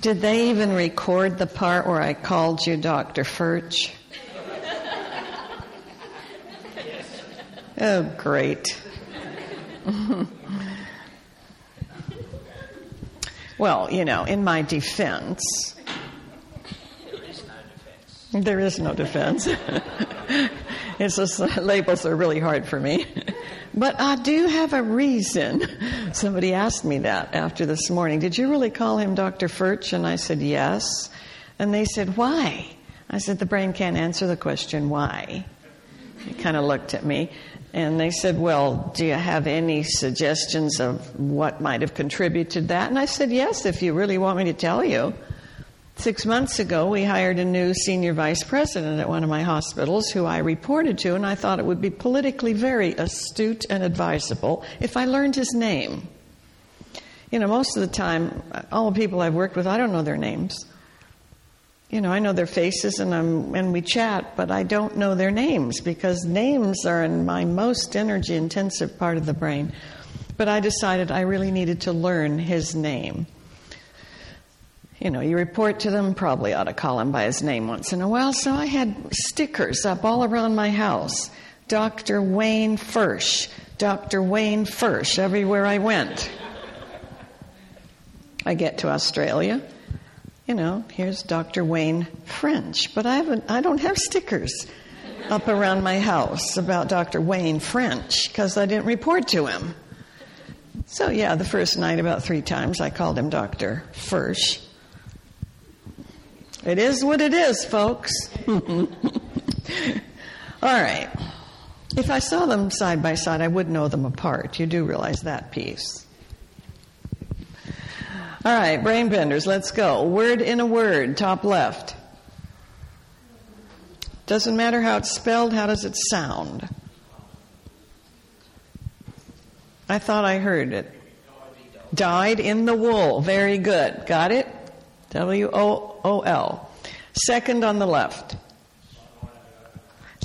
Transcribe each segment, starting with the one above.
Did they even record the part where I called you Dr. Furch? Oh, great. well, you know, in my defense, there is no defense. it's just labels are really hard for me. But I do have a reason. Somebody asked me that after this morning. Did you really call him Dr. Furch? And I said, yes. And they said, why? I said, the brain can't answer the question, why? He kind of looked at me. And they said, Well, do you have any suggestions of what might have contributed that? And I said, Yes, if you really want me to tell you. Six months ago, we hired a new senior vice president at one of my hospitals who I reported to, and I thought it would be politically very astute and advisable if I learned his name. You know, most of the time, all the people I've worked with, I don't know their names. You know, I know their faces and, I'm, and we chat, but I don't know their names because names are in my most energy intensive part of the brain. But I decided I really needed to learn his name you know, you report to them, probably ought to call him by his name once in a while. So I had stickers up all around my house. Dr. Wayne Furch, Dr. Wayne Furch, everywhere I went. I get to Australia, you know, here's Dr. Wayne French, but I haven't, I don't have stickers up around my house about Dr. Wayne French because I didn't report to him. So yeah, the first night about three times I called him Dr. Furch. It is what it is, folks. All right. If I saw them side by side, I would know them apart. You do realize that piece. All right, brain benders, let's go. Word in a word, top left. Doesn't matter how it's spelled, how does it sound? I thought I heard it. Died in the wool. Very good. Got it? W O O L. Second on the left.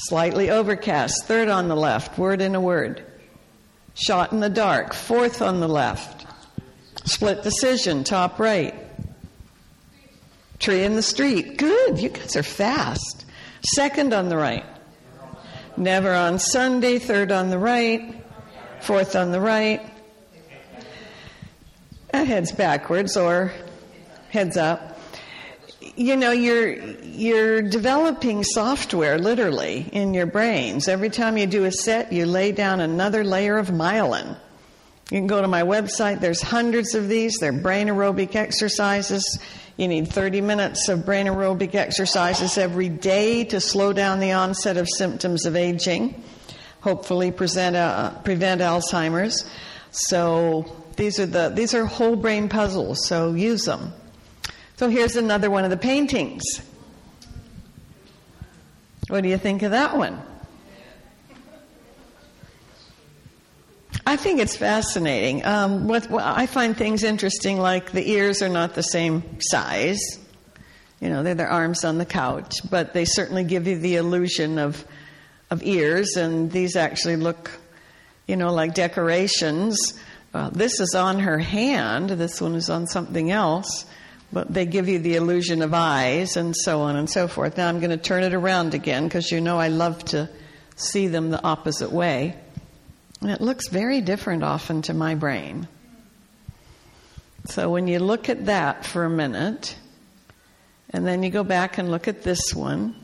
Slightly overcast. Third on the left. Word in a word. Shot in the dark. Fourth on the left. Split decision. Top right. Tree in the street. Good. You guys are fast. Second on the right. Never on Sunday. Third on the right. Fourth on the right. Heads backwards or heads up. You know, you're, you're developing software literally in your brains. Every time you do a set, you lay down another layer of myelin. You can go to my website, there's hundreds of these. They're brain aerobic exercises. You need 30 minutes of brain aerobic exercises every day to slow down the onset of symptoms of aging, hopefully present, uh, prevent Alzheimer's. So these are the these are whole brain puzzles, so use them. So here's another one of the paintings. What do you think of that one? I think it's fascinating. Um, what, I find things interesting, like the ears are not the same size. You know, they're their arms on the couch, but they certainly give you the illusion of of ears, and these actually look, you know, like decorations. Uh, this is on her hand. This one is on something else but they give you the illusion of eyes and so on and so forth. Now I'm going to turn it around again because you know I love to see them the opposite way. And it looks very different often to my brain. So when you look at that for a minute, and then you go back and look at this one,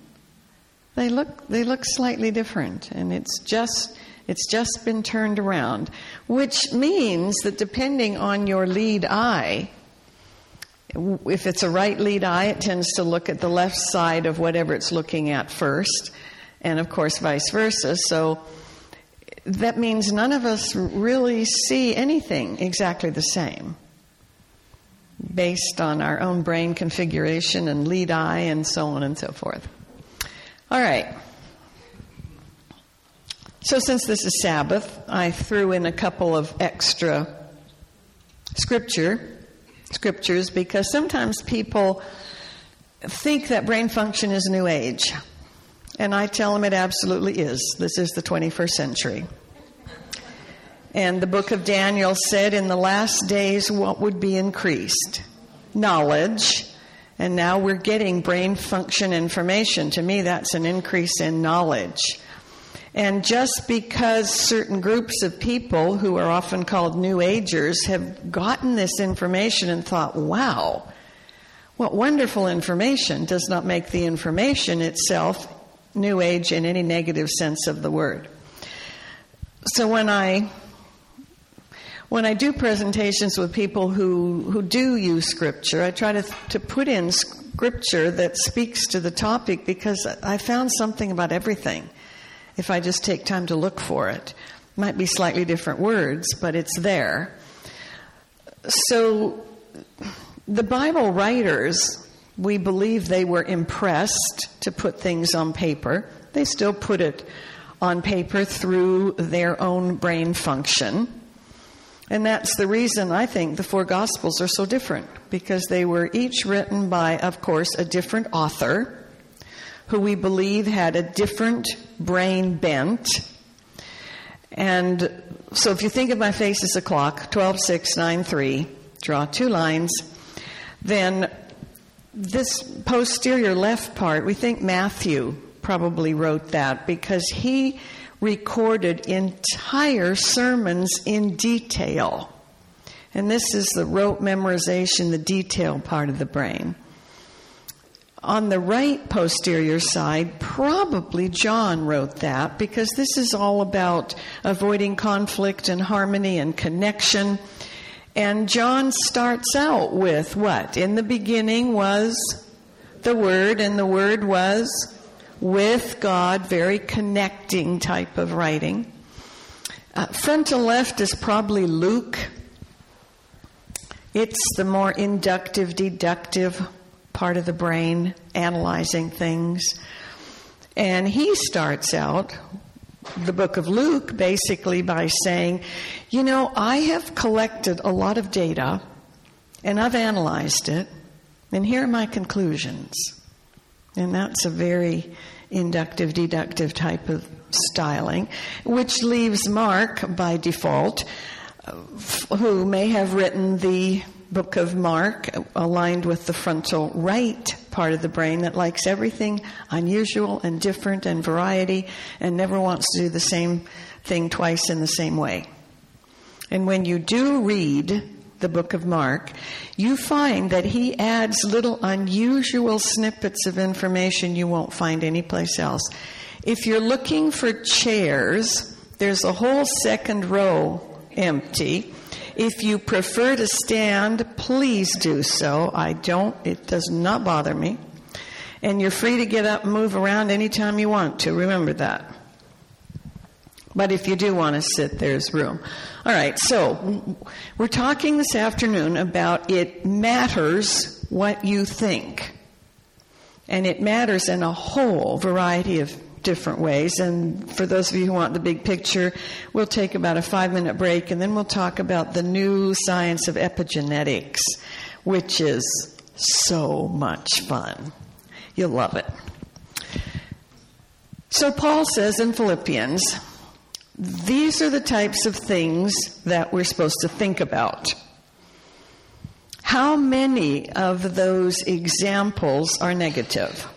they look they look slightly different, and it's just it's just been turned around, which means that depending on your lead eye, if it's a right lead eye, it tends to look at the left side of whatever it's looking at first, and of course, vice versa. So that means none of us really see anything exactly the same based on our own brain configuration and lead eye and so on and so forth. All right. So, since this is Sabbath, I threw in a couple of extra scripture scriptures because sometimes people think that brain function is new age. And I tell them it absolutely is. This is the 21st century. And the book of Daniel said in the last days what would be increased? knowledge, and now we're getting brain function information. To me, that's an increase in knowledge. And just because certain groups of people who are often called New Agers have gotten this information and thought, wow, what wonderful information, does not make the information itself New Age in any negative sense of the word. So when I when I do presentations with people who, who do use scripture, I try to, to put in scripture that speaks to the topic because I found something about everything if I just take time to look for it. Might be slightly different words, but it's there. So the Bible writers, we believe they were impressed to put things on paper. They still put it on paper through their own brain function. And that's the reason I think the four Gospels are so different, because they were each written by, of course, a different author who we believe had a different brain bent. And so if you think of my face as a clock, 12, 6, 9, 3, draw two lines, then this posterior left part, we think Matthew probably wrote that because he recorded entire sermons in detail. And this is the rote memorization, the detail part of the brain. On the right posterior side, probably John wrote that because this is all about avoiding conflict and harmony and connection. And John starts out with what? In the beginning was the Word, and the Word was with God, very connecting type of writing. Uh, frontal left is probably Luke. It's the more inductive, deductive part of the brain, analyzing things. And he starts out the book of Luke basically by saying, You know, I have collected a lot of data and I've analyzed it, and here are my conclusions. And that's a very inductive, deductive type of styling, which leaves Mark by default, uh, who may have written the book of Mark aligned with the frontal right part of the brain that likes everything unusual and different and variety and never wants to do the same thing twice in the same way. And when you do read the book of Mark, you find that he adds little unusual snippets of information you won't find anyplace else. If you're looking for chairs, there's a whole second row empty. If you prefer to stand, please do so. I don't, it does not bother me. And you're free to get up and move around anytime you want to. Remember that. But if you do want to sit, there's room. All right, so we're talking this afternoon about it matters what you think. And it matters in a whole variety of different ways. And for those of you who want the big picture, we'll take about a five minute break and then we'll talk about the new science of epigenetics, which is so much fun. You'll love it. So, Paul says in Philippians, these are the types of things that we're supposed to think about. How many of those examples are negative?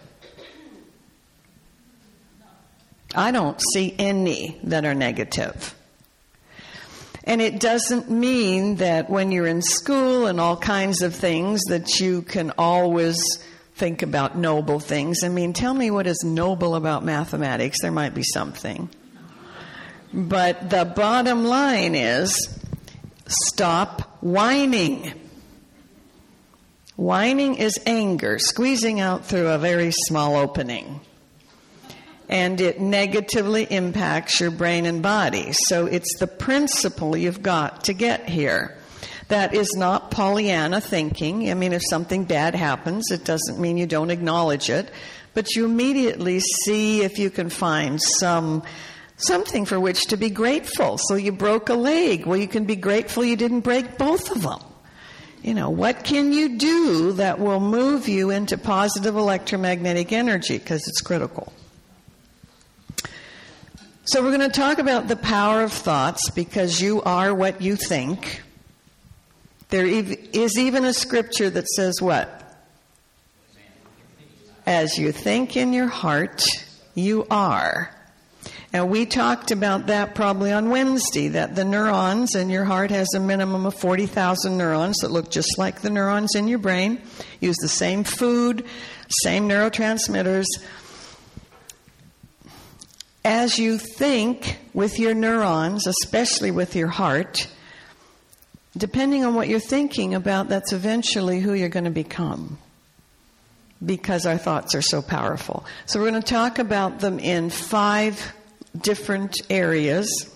I don't see any that are negative. And it doesn't mean that when you're in school and all kinds of things that you can always think about noble things. I mean, tell me what is noble about mathematics. There might be something. But the bottom line is stop whining. Whining is anger, squeezing out through a very small opening. And it negatively impacts your brain and body. So it's the principle you've got to get here. That is not Pollyanna thinking. I mean, if something bad happens, it doesn't mean you don't acknowledge it, but you immediately see if you can find some something for which to be grateful. So you broke a leg. Well, you can be grateful you didn't break both of them. You know, what can you do that will move you into positive electromagnetic energy? Because it's critical. So, we're going to talk about the power of thoughts because you are what you think. There is even a scripture that says what? As you think in your heart, you are. And we talked about that probably on Wednesday, that the neurons in your heart has a minimum of 40,000 neurons that look just like the neurons in your brain, use the same food, same neurotransmitters. As you think with your neurons, especially with your heart, depending on what you're thinking about, that's eventually who you're going to become because our thoughts are so powerful. So we're going to talk about them in five different areas.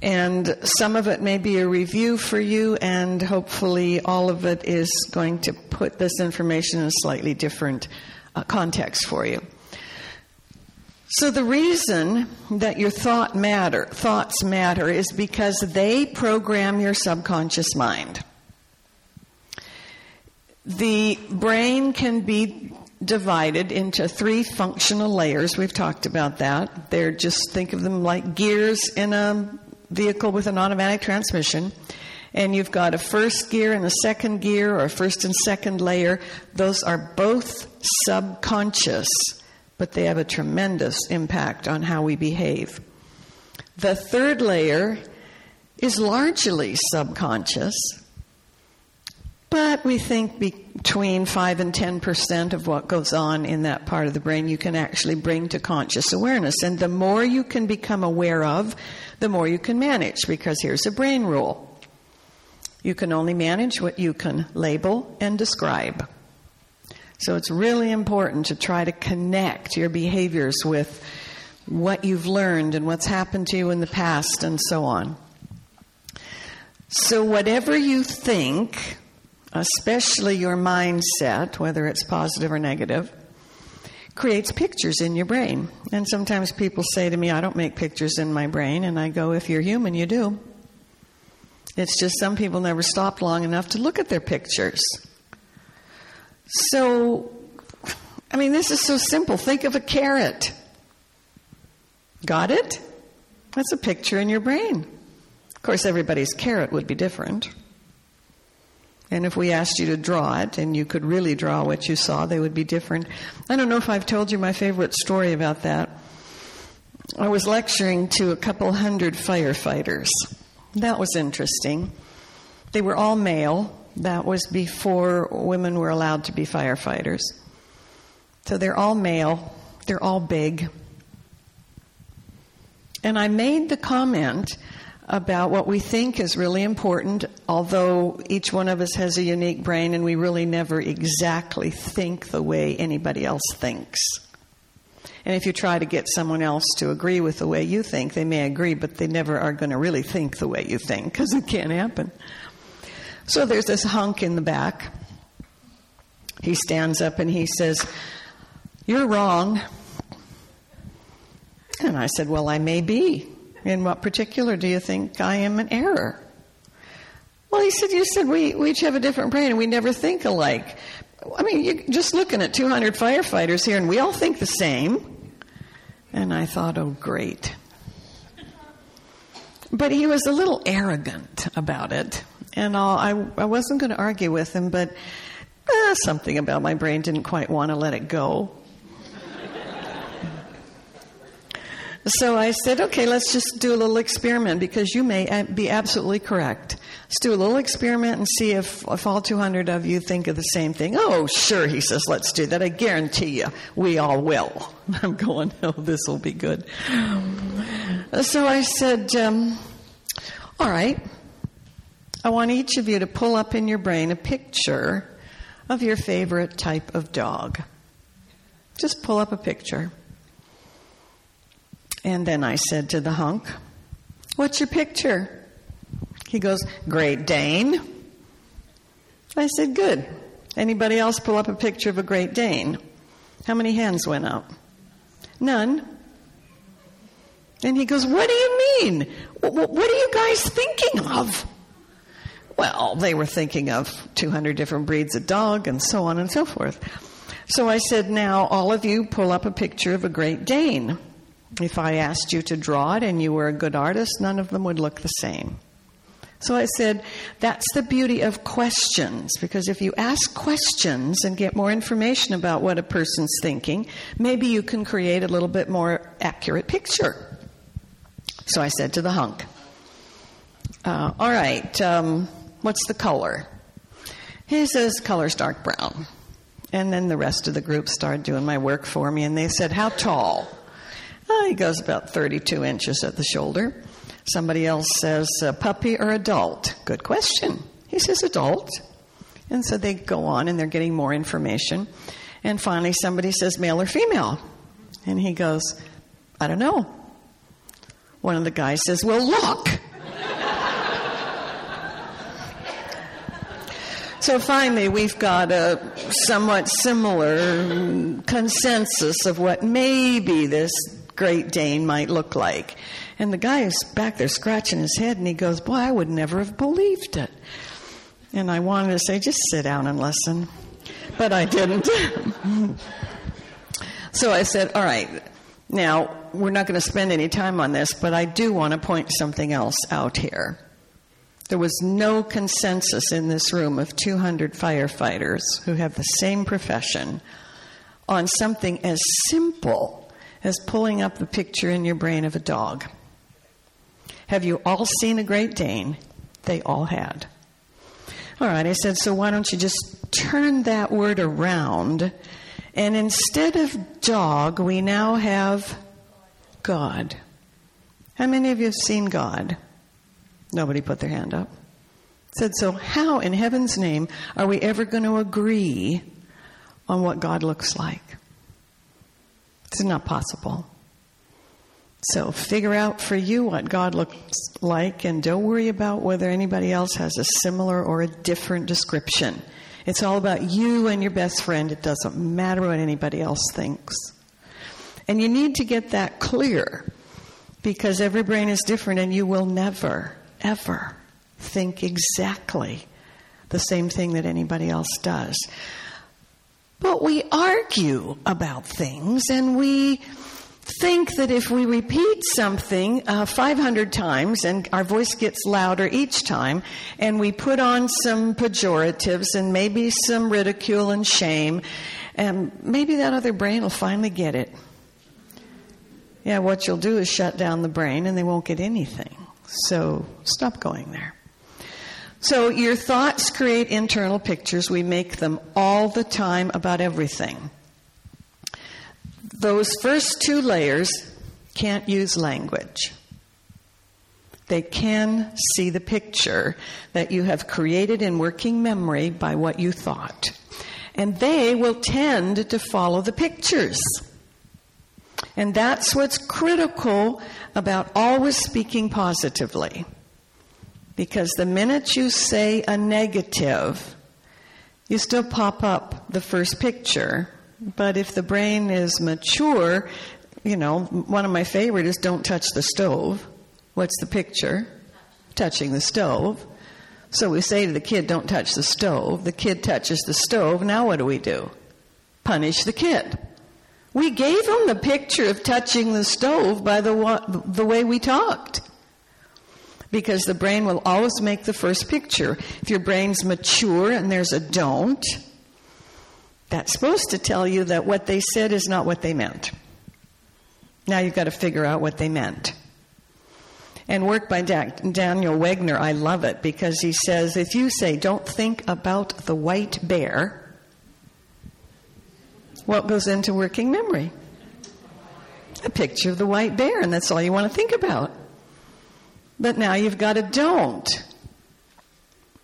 And some of it may be a review for you, and hopefully, all of it is going to put this information in a slightly different uh, context for you. So the reason that your thought matter, thoughts matter is because they program your subconscious mind. The brain can be divided into three functional layers. We've talked about that. They're just think of them like gears in a vehicle with an automatic transmission. And you've got a first gear and a second gear, or a first and second layer. Those are both subconscious, but they have a tremendous impact on how we behave. The third layer is largely subconscious but we think between 5 and 10% of what goes on in that part of the brain you can actually bring to conscious awareness. And the more you can become aware of, the more you can manage, because here's a brain rule you can only manage what you can label and describe. So it's really important to try to connect your behaviors with what you've learned and what's happened to you in the past and so on. So, whatever you think, especially your mindset, whether it's positive or negative, creates pictures in your brain. And sometimes people say to me, I don't make pictures in my brain. And I go, if you're human, you do. It's just some people never stop long enough to look at their pictures. So, I mean, this is so simple. Think of a carrot. Got it? That's a picture in your brain. Of course, everybody's carrot would be different. And if we asked you to draw it and you could really draw what you saw, they would be different. I don't know if I've told you my favorite story about that. I was lecturing to a couple hundred firefighters. That was interesting. They were all male. That was before women were allowed to be firefighters. So they're all male, they're all big. And I made the comment about what we think is really important, although each one of us has a unique brain and we really never exactly think the way anybody else thinks. And if you try to get someone else to agree with the way you think, they may agree, but they never are going to really think the way you think because it can't happen. So there's this hunk in the back. He stands up and he says, You're wrong. And I said, Well, I may be. In what particular do you think I am an error? Well, he said, You said we, we each have a different brain and we never think alike. I mean, you just looking at 200 firefighters here and we all think the same. And I thought, Oh, great. But he was a little arrogant about it. And I, I wasn't going to argue with him, but uh, something about my brain didn't quite want to let it go. So I said, okay, let's just do a little experiment because you may be absolutely correct. Let's do a little experiment and see if, if all 200 of you think of the same thing. Oh, sure, he says, let's do that. I guarantee you, we all will. I'm going, oh, this will be good. So I said, um, all right, I want each of you to pull up in your brain a picture of your favorite type of dog. Just pull up a picture. And then I said to the hunk, What's your picture? He goes, Great Dane. I said, Good. Anybody else pull up a picture of a Great Dane? How many hands went up? None. And he goes, What do you mean? What are you guys thinking of? Well, they were thinking of 200 different breeds of dog and so on and so forth. So I said, Now, all of you pull up a picture of a Great Dane. If I asked you to draw it and you were a good artist, none of them would look the same. So I said, that's the beauty of questions, because if you ask questions and get more information about what a person's thinking, maybe you can create a little bit more accurate picture. So I said to the hunk, uh, All right, um, what's the color? He says, Color's dark brown. And then the rest of the group started doing my work for me, and they said, How tall? Oh, he goes about 32 inches at the shoulder. Somebody else says, puppy or adult? Good question. He says, adult. And so they go on and they're getting more information. And finally, somebody says, male or female? And he goes, I don't know. One of the guys says, Well, look. So finally, we've got a somewhat similar consensus of what maybe this Great Dane might look like. And the guy is back there scratching his head and he goes, Boy, I would never have believed it. And I wanted to say, Just sit down and listen. But I didn't. so I said, All right, now we're not going to spend any time on this, but I do want to point something else out here. There was no consensus in this room of 200 firefighters who have the same profession on something as simple as pulling up the picture in your brain of a dog. Have you all seen a Great Dane? They all had. All right, I said, so why don't you just turn that word around? And instead of dog, we now have God. How many of you have seen God? Nobody put their hand up. Said, so how in heaven's name are we ever going to agree on what God looks like? It's not possible. So figure out for you what God looks like and don't worry about whether anybody else has a similar or a different description. It's all about you and your best friend. It doesn't matter what anybody else thinks. And you need to get that clear because every brain is different and you will never, ever think exactly the same thing that anybody else does. But we argue about things and we think that if we repeat something uh, 500 times and our voice gets louder each time and we put on some pejoratives and maybe some ridicule and shame, and maybe that other brain will finally get it. Yeah, what you'll do is shut down the brain and they won't get anything. So stop going there. So your thoughts create internal pictures. We make them all the time about everything. Those first two layers can't use language. They can see the picture that you have created in working memory by what you thought. And they will tend to follow the pictures. And that's what's critical about always speaking positively. Because the minute you say a negative, you still pop up the first picture. But if the brain is mature, you know, one of my favorite is don't touch the stove. What's the picture? Touching the stove. So we say to the kid, don't touch the stove. The kid touches the stove. Now what do we do? Punish the kid. We gave him the picture of touching the stove by the, the way we talked because the brain will always make the first picture. If your brain's mature and there's a don't, that's supposed to tell you that what they said is not what they meant. Now you've got to figure out what they meant. And work by Daniel Wegner, I love it because he says if you say, don't think about the white bear, what goes into working memory? A picture of the white bear, and that's all you want to think about. But now you've got a don't.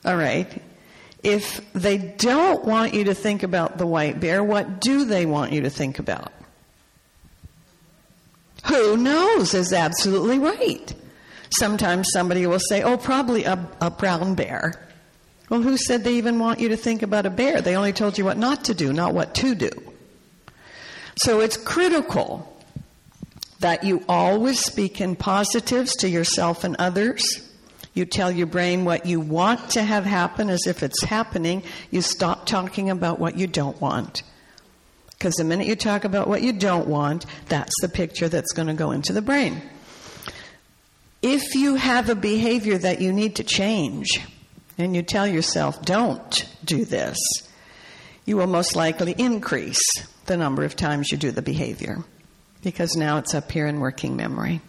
All right. If they don't want you to think about the white bear, what do they want you to think about? Who knows is absolutely right. Sometimes somebody will say, oh, probably a, a brown bear. Well, who said they even want you to think about a bear? They only told you what not to do, not what to do. So it's critical that you always speak in positives to yourself and others. You tell your brain what you want to have happen as if it's happening. You stop talking about what you don't want. Because the minute you talk about what you don't want, that's the picture that's going to go into the brain. If you have a behavior that you need to change, and you tell yourself, don't do this, you will most likely increase the number of times you do the behavior because now it's up here in working memory.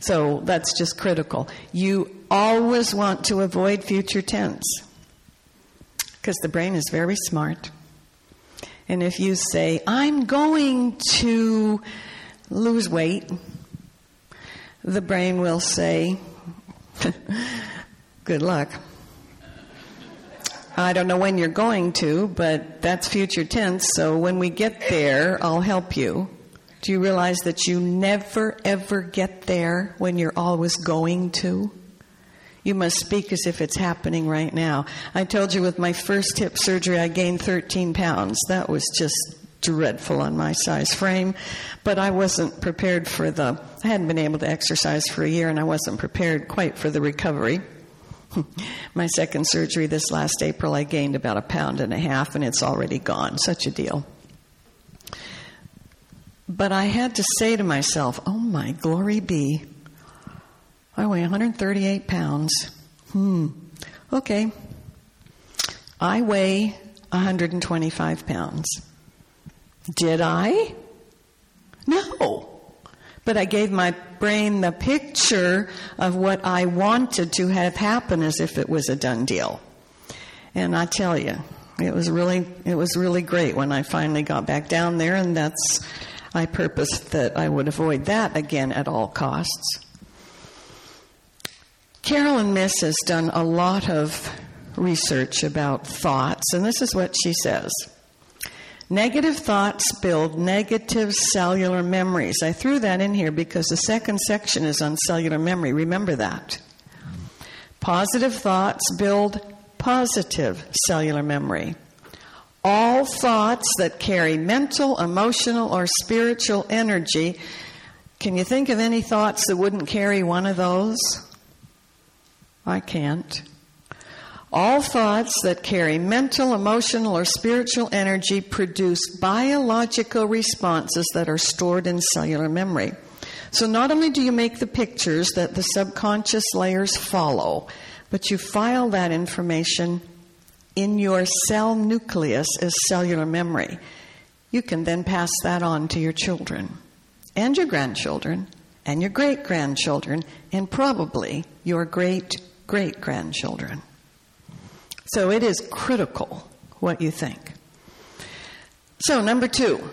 So that's just critical. You always want to avoid future tense because the brain is very smart. And if you say, I'm going to lose weight, the brain will say, Good luck. I don't know when you're going to, but that's future tense, so when we get there, I'll help you. Do you realize that you never ever get there when you're always going to? You must speak as if it's happening right now. I told you with my first hip surgery, I gained 13 pounds. That was just dreadful on my size frame, but I wasn't prepared for the, I hadn't been able to exercise for a year and I wasn't prepared quite for the recovery. my second surgery this last April, I gained about a pound and a half and it's already gone. Such a deal. But I had to say to myself, oh my glory be, I weigh 138 pounds. Hmm, okay. I weigh 125 pounds. Did I? No. But I gave my brain the picture of what I wanted to have happen as if it was a done deal. And I tell you, it was really, it was really great when I finally got back down there, and that's, I purposed that I would avoid that again at all costs. Carolyn Myss has done a lot of research about thoughts, and this is what she says. Negative thoughts build negative cellular memories. I threw that in here because the second section is on cellular memory. Remember that. Positive thoughts build positive cellular memory. All thoughts that carry mental, emotional, or spiritual energy. Can you think of any thoughts that wouldn't carry one of those? I can't. All thoughts that carry mental, emotional, or spiritual energy produce biological responses that are stored in cellular memory. So not only do you make the pictures that the subconscious layers follow, but you file that information in your cell nucleus as cellular memory. You can then pass that on to your children and your grandchildren and your great grandchildren and probably your great great grandchildren. So it is critical what you think. So, number two,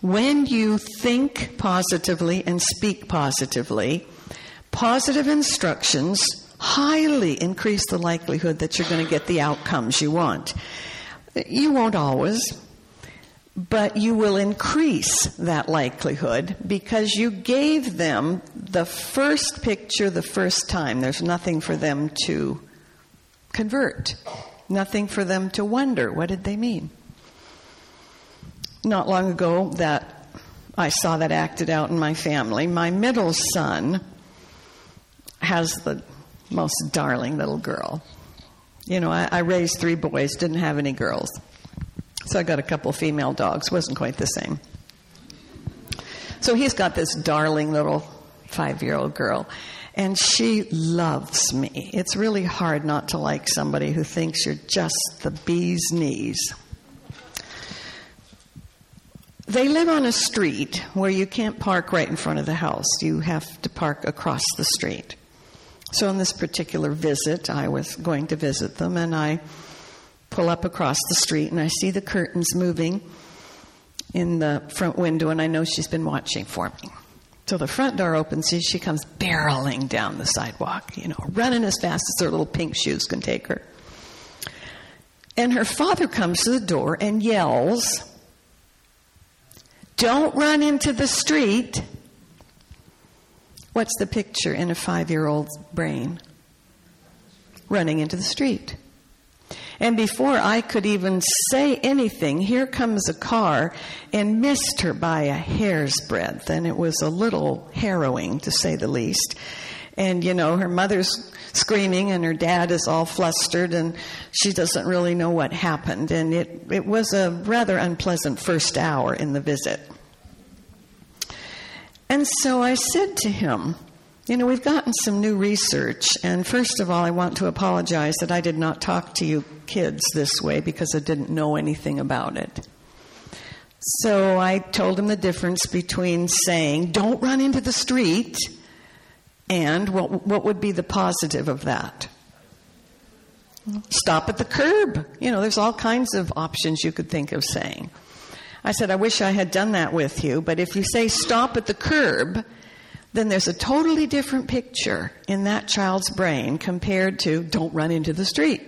when you think positively and speak positively, positive instructions highly increase the likelihood that you're going to get the outcomes you want. You won't always, but you will increase that likelihood because you gave them the first picture the first time. There's nothing for them to convert. Nothing for them to wonder what did they mean. Not long ago that I saw that acted out in my family. My middle son has the most darling little girl. You know, I, I raised three boys, didn't have any girls. So I got a couple female dogs, wasn't quite the same. So he's got this darling little five year old girl and she loves me. It's really hard not to like somebody who thinks you're just the bee's knees. They live on a street where you can't park right in front of the house. You have to park across the street. So, on this particular visit, I was going to visit them, and I pull up across the street and I see the curtains moving in the front window, and I know she's been watching for me. So the front door opens and she comes barreling down the sidewalk, you know, running as fast as her little pink shoes can take her. And her father comes to the door and yells, Don't run into the street. What's the picture in a five year old's brain? Running into the street. And before I could even say anything, here comes a car and missed her by a hair's breadth. And it was a little harrowing, to say the least. And, you know, her mother's screaming and her dad is all flustered and she doesn't really know what happened. And it, it was a rather unpleasant first hour in the visit. And so I said to him, You know, we've gotten some new research, and first of all, I want to apologize that I did not talk to you kids this way because I didn't know anything about it. So I told him the difference between saying, don't run into the street, and what, what would be the positive of that? Stop at the curb. You know, there's all kinds of options you could think of saying. I said, I wish I had done that with you, but if you say stop at the curb, then there's a totally different picture in that child's brain compared to don't run into the street.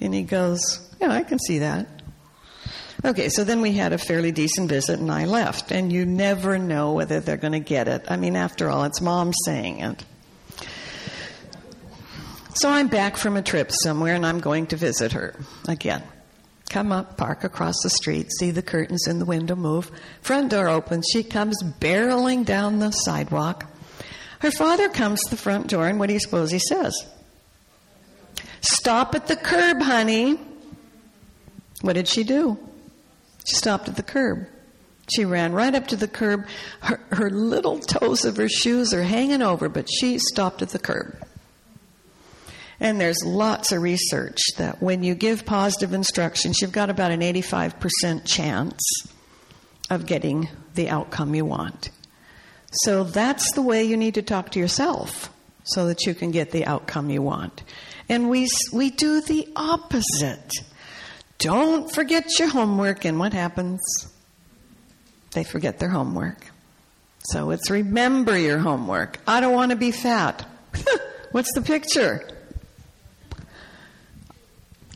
And he goes, Yeah, I can see that. Okay, so then we had a fairly decent visit and I left. And you never know whether they're going to get it. I mean, after all, it's mom saying it. So I'm back from a trip somewhere and I'm going to visit her again. Come up, park across the street, see the curtains in the window move. Front door opens. She comes barreling down the sidewalk. Her father comes to the front door, and what do you suppose he says? Stop at the curb, honey. What did she do? She stopped at the curb. She ran right up to the curb. Her, her little toes of her shoes are hanging over, but she stopped at the curb. And there's lots of research that when you give positive instructions, you've got about an 85% chance of getting the outcome you want. So that's the way you need to talk to yourself so that you can get the outcome you want. And we, we do the opposite. Don't forget your homework, and what happens? They forget their homework. So it's remember your homework. I don't want to be fat. What's the picture?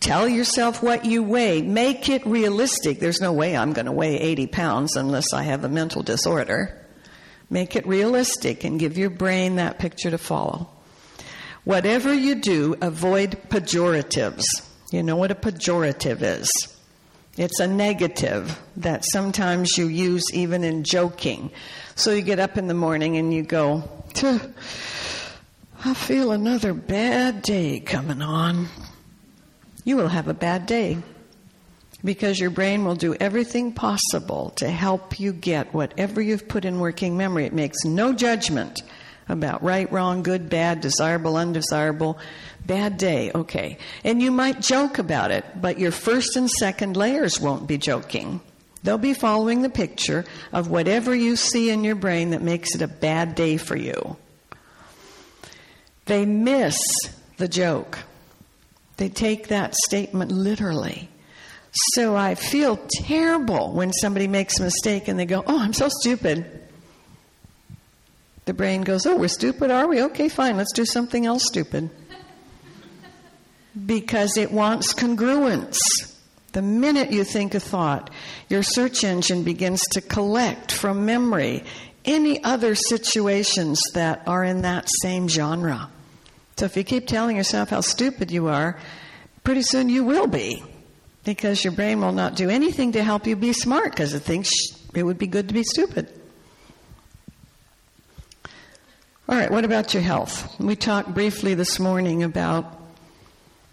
Tell yourself what you weigh. Make it realistic. There's no way I'm going to weigh 80 pounds unless I have a mental disorder. Make it realistic and give your brain that picture to follow. Whatever you do, avoid pejoratives. You know what a pejorative is? It's a negative that sometimes you use even in joking. So you get up in the morning and you go, I feel another bad day coming on you will have a bad day because your brain will do everything possible to help you get whatever you've put in working memory. It makes no judgment about right, wrong, good, bad, desirable, undesirable. Bad day, okay. And you might joke about it, but your first and second layers won't be joking. They'll be following the picture of whatever you see in your brain that makes it a bad day for you. They miss the joke. They take that statement literally. So I feel terrible when somebody makes a mistake and they go, Oh, I'm so stupid. The brain goes, Oh, we're stupid, are we? Okay, fine, let's do something else stupid. because it wants congruence. The minute you think a thought, your search engine begins to collect from memory any other situations that are in that same genre. So if you keep telling yourself how stupid you are, pretty soon you will be because your brain will not do anything to help you be smart because it thinks it would be good to be stupid. All right, what about your health? We talked briefly this morning about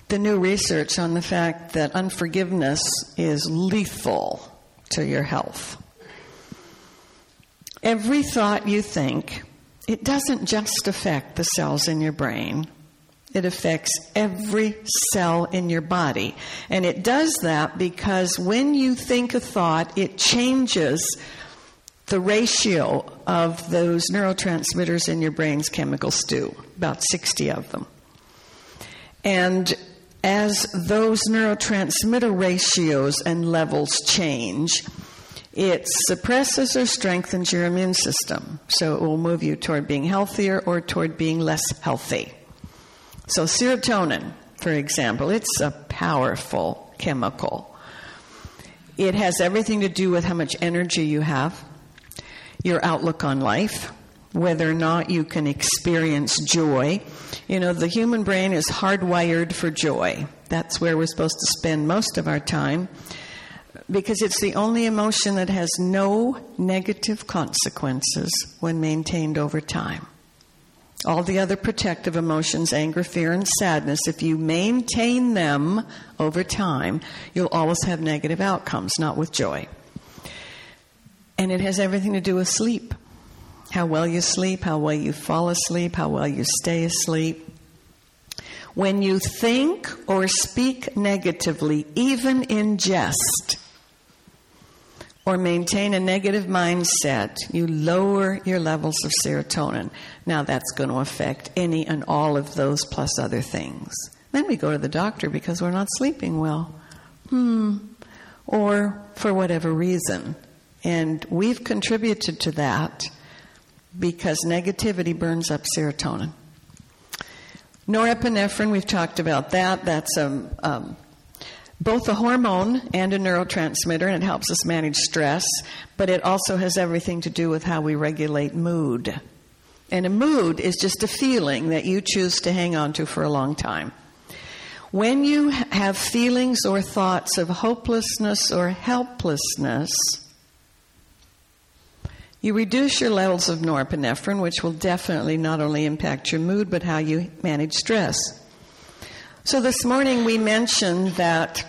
the new research on the fact that unforgiveness is lethal to your health. Every thought you think, it doesn't just affect the cells in your brain, it affects every cell in your body. And it does that because when you think a thought, it changes the ratio of those neurotransmitters in your brain's chemical stew, about 60 of them. And as those neurotransmitter ratios and levels change, it suppresses or strengthens your immune system. So it will move you toward being healthier or toward being less healthy. So, serotonin, for example, it's a powerful chemical. It has everything to do with how much energy you have, your outlook on life, whether or not you can experience joy. You know, the human brain is hardwired for joy. That's where we're supposed to spend most of our time because it's the only emotion that has no negative consequences when maintained over time. All the other protective emotions, anger, fear, and sadness, if you maintain them over time, you'll always have negative outcomes, not with joy. And it has everything to do with sleep. how well you sleep, how well you fall asleep, how well you stay asleep. When you think or speak negatively, even in jest, or maintain a negative mindset, you lower your levels of serotonin. Now, that's going to affect any and all of those plus other things. Then we go to the doctor because we're not sleeping well. Hmm. Or for whatever reason. And we've contributed to that because negativity burns up serotonin. Norepinephrine, we've talked about that. That's a, um, um, both a hormone and a neurotransmitter, and it helps us manage stress, but it also has everything to do with how we regulate mood. And a mood is just a feeling that you choose to hang on to for a long time. When you have feelings or thoughts of hopelessness or helplessness, you reduce your levels of norepinephrine, which will definitely not only impact your mood, but how you manage stress. So this morning we mentioned that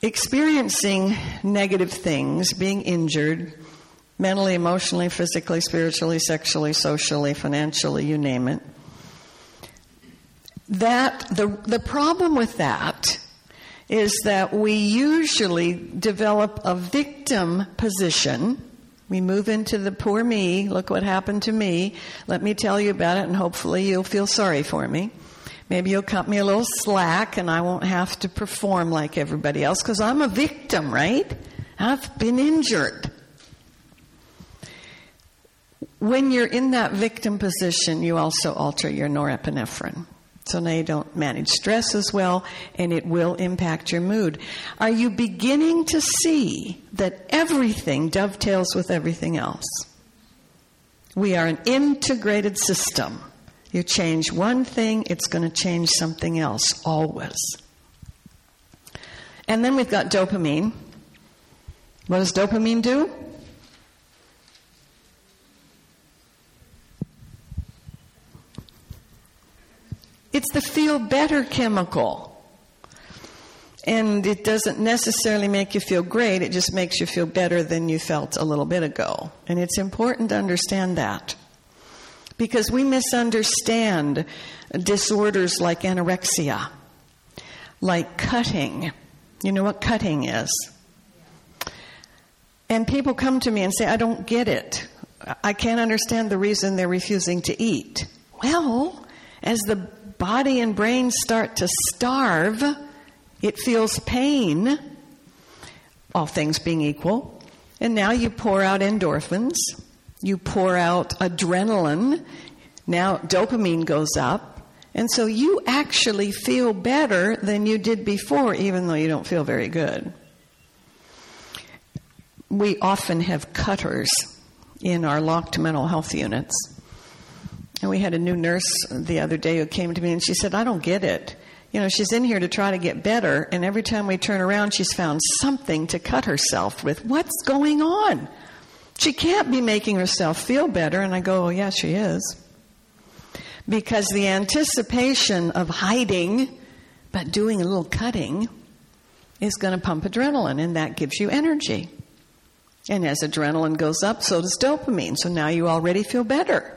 experiencing negative things, being injured, mentally, emotionally, physically, spiritually, sexually, socially, financially, you name it, that the, the problem with that is that we usually develop a victim position. We move into the poor me, look what happened to me. Let me tell you about it, and hopefully you'll feel sorry for me. Maybe you'll cut me a little slack and I won't have to perform like everybody else because I'm a victim, right? I've been injured. When you're in that victim position, you also alter your norepinephrine. So now you don't manage stress as well, and it will impact your mood. Are you beginning to see that everything dovetails with everything else? We are an integrated system. You change one thing, it's going to change something else, always. And then we've got dopamine. What does dopamine do? It's the feel better chemical. And it doesn't necessarily make you feel great, it just makes you feel better than you felt a little bit ago. And it's important to understand that. Because we misunderstand disorders like anorexia, like cutting. You know what cutting is? And people come to me and say, I don't get it. I can't understand the reason they're refusing to eat. Well, as the body and brain start to starve, it feels pain, all things being equal. And now you pour out endorphins, you pour out adrenaline, now dopamine goes up. And so you actually feel better than you did before, even though you don't feel very good. We often have cutters in our locked mental health units. And we had a new nurse the other day who came to me and she said, I don't get it. You know, she's in here to try to get better, and every time we turn around, she's found something to cut herself with. What's going on? She can't be making herself feel better. And I go, Oh, yeah, she is. Because the anticipation of hiding, but doing a little cutting, is going to pump adrenaline, and that gives you energy. And as adrenaline goes up, so does dopamine. So now you already feel better.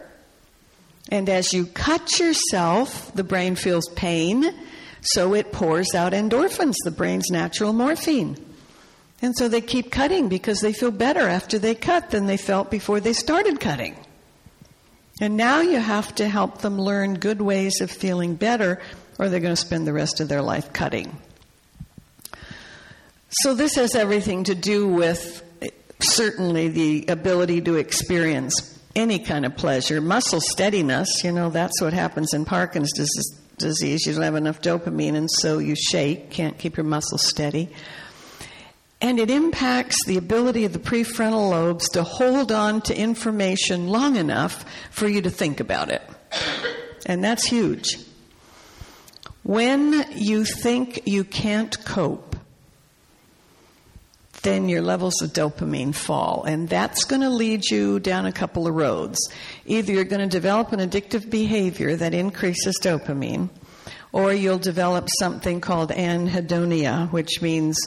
And as you cut yourself, the brain feels pain, so it pours out endorphins, the brain's natural morphine. And so they keep cutting because they feel better after they cut than they felt before they started cutting. And now you have to help them learn good ways of feeling better, or they're going to spend the rest of their life cutting. So, this has everything to do with eh, certainly the ability to experience any kind of pleasure. Muscle steadiness, you know, that's what happens in Parkinson's disease. You don't have enough dopamine, and so you shake, can't keep your muscles steady. And it impacts the ability of the prefrontal lobes to hold on to information long enough for you to think about it. And that's huge. When you think you can't cope, then your levels of dopamine fall. And that's going to lead you down a couple of roads. Either you're going to develop an addictive behavior that increases dopamine, or you'll develop something called anhedonia, which means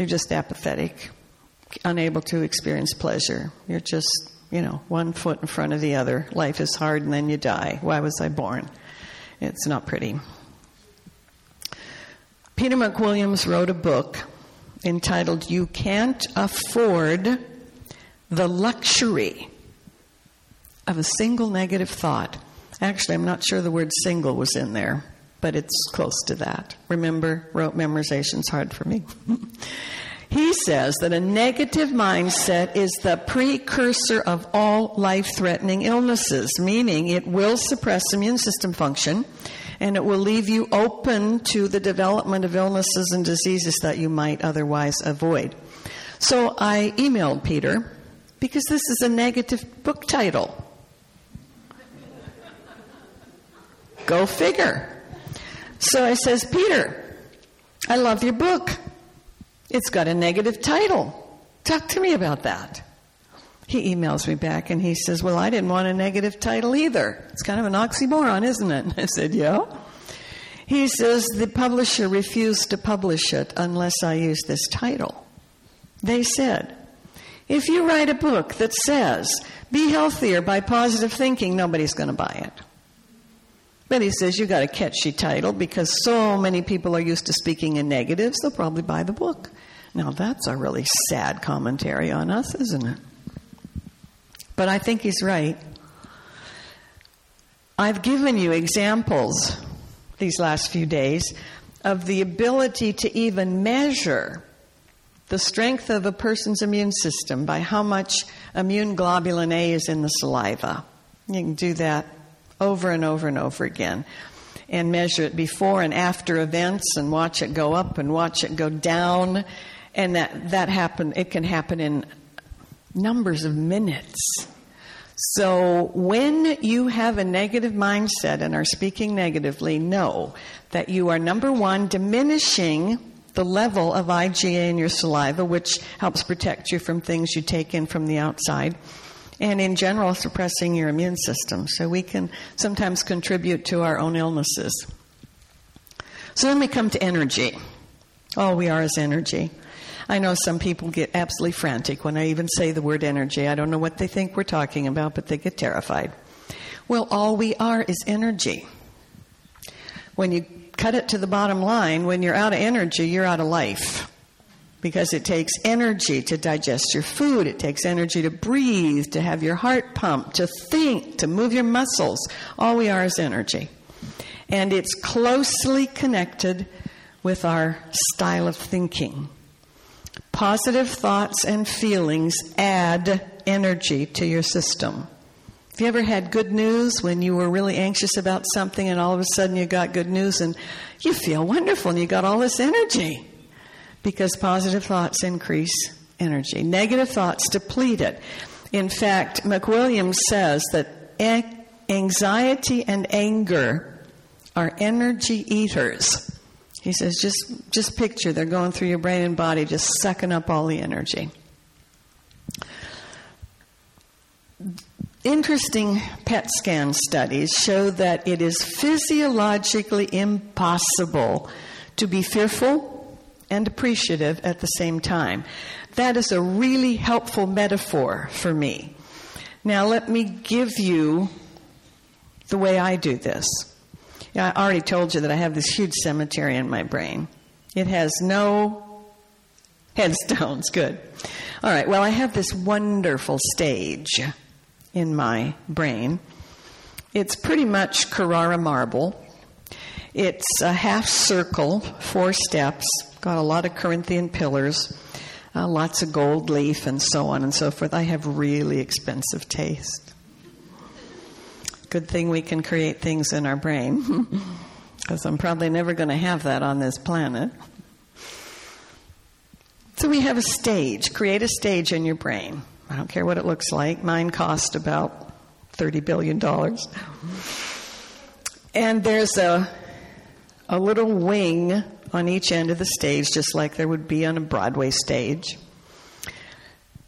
you're just apathetic, unable to experience pleasure. You're just you know, one foot in front of the other. Life is hard and then you die. Why was I born? It's not pretty. Peter McWilliams wrote a book entitled You Can't Afford the Luxury of a Single Negative Thought. Actually, I'm not sure the word single was in there, but it's close to that. Remember, rote memorization's hard for me. He says that a negative mindset is the precursor of all life threatening illnesses, meaning it will suppress immune system function and it will leave you open to the development of illnesses and diseases that you might otherwise avoid. So I emailed Peter because this is a negative book title. Go figure. So I says, Peter, I love your book. It's got a negative title. Talk to me about that. He emails me back and he says, Well, I didn't want a negative title either. It's kind of an oxymoron, isn't it? I said, Yeah. He says, The publisher refused to publish it unless I use this title. They said, If you write a book that says, Be healthier by positive thinking, nobody's going to buy it. He says, You got a catchy title because so many people are used to speaking in negatives, they'll probably buy the book. Now, that's a really sad commentary on us, isn't it? But I think he's right. I've given you examples these last few days of the ability to even measure the strength of a person's immune system by how much immune globulin A is in the saliva. You can do that over and over and over again and measure it before and after events and watch it go up and watch it go down. And that that happen it can happen in numbers of minutes. So when you have a negative mindset and are speaking negatively know that you are number 1 diminishing the level of IgA in your saliva which helps protect you from things you take in from the outside and in general suppressing your immune system so we can sometimes contribute to our own illnesses so then we come to energy all we are is energy I know some people get absolutely frantic when I even say the word energy. I don't know what they think we're talking about, but they get terrified. Well, all we are is energy. When you cut it to the bottom line, when you're out of energy, you're out of life. Because it takes energy to digest your food, it takes energy to breathe, to have your heart pump, to think, to move your muscles. All we are is energy. And it's closely connected with our style of thinking. Positive thoughts and feelings add energy to your system. Have you ever had good news when you were really anxious about something and all of a sudden you got good news and you feel wonderful and you got all this energy? Because positive thoughts increase energy. Negative thoughts deplete it. In fact, McWilliams says that anxiety and anger are energy eaters. He says, just, just picture they're going through your brain and body, just sucking up all the energy. Interesting PET scan studies show that it is physiologically impossible to be fearful and appreciative at the same time. That is a really helpful metaphor for me. Now, let me give you the way I do this. I already told you that I have this huge cemetery in my brain. It has no headstones. Good. All right, well, I have this wonderful stage in my brain. It's pretty much Carrara marble. It's a half circle, four steps, got a lot of Corinthian pillars, uh, lots of gold leaf, and so on and so forth. I have really expensive taste. Good thing we can create things in our brain, because I'm probably never going to have that on this planet. So we have a stage. Create a stage in your brain. I don't care what it looks like. Mine cost about $30 billion. And there's a, a little wing on each end of the stage, just like there would be on a Broadway stage.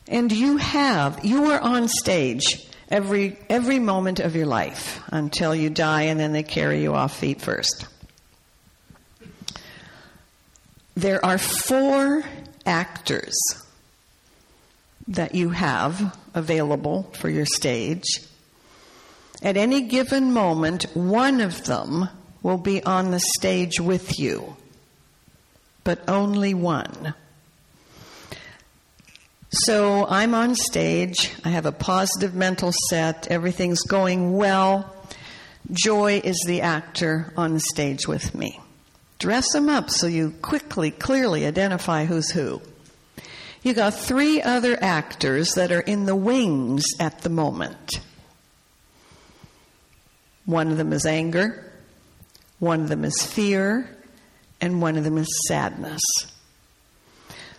And you have, you are on stage every, every moment of your life until you die and then they carry you off feet first. There are four actors that you have available for your stage. At any given moment, one of them will be on the stage with you, but only one. So I'm on stage, I have a positive mental set, everything's going well. Joy is the actor on the stage with me. Dress them up so you quickly, clearly identify who's who. You got three other actors that are in the wings at the moment. One of them is anger, one of them is fear, and one of them is sadness.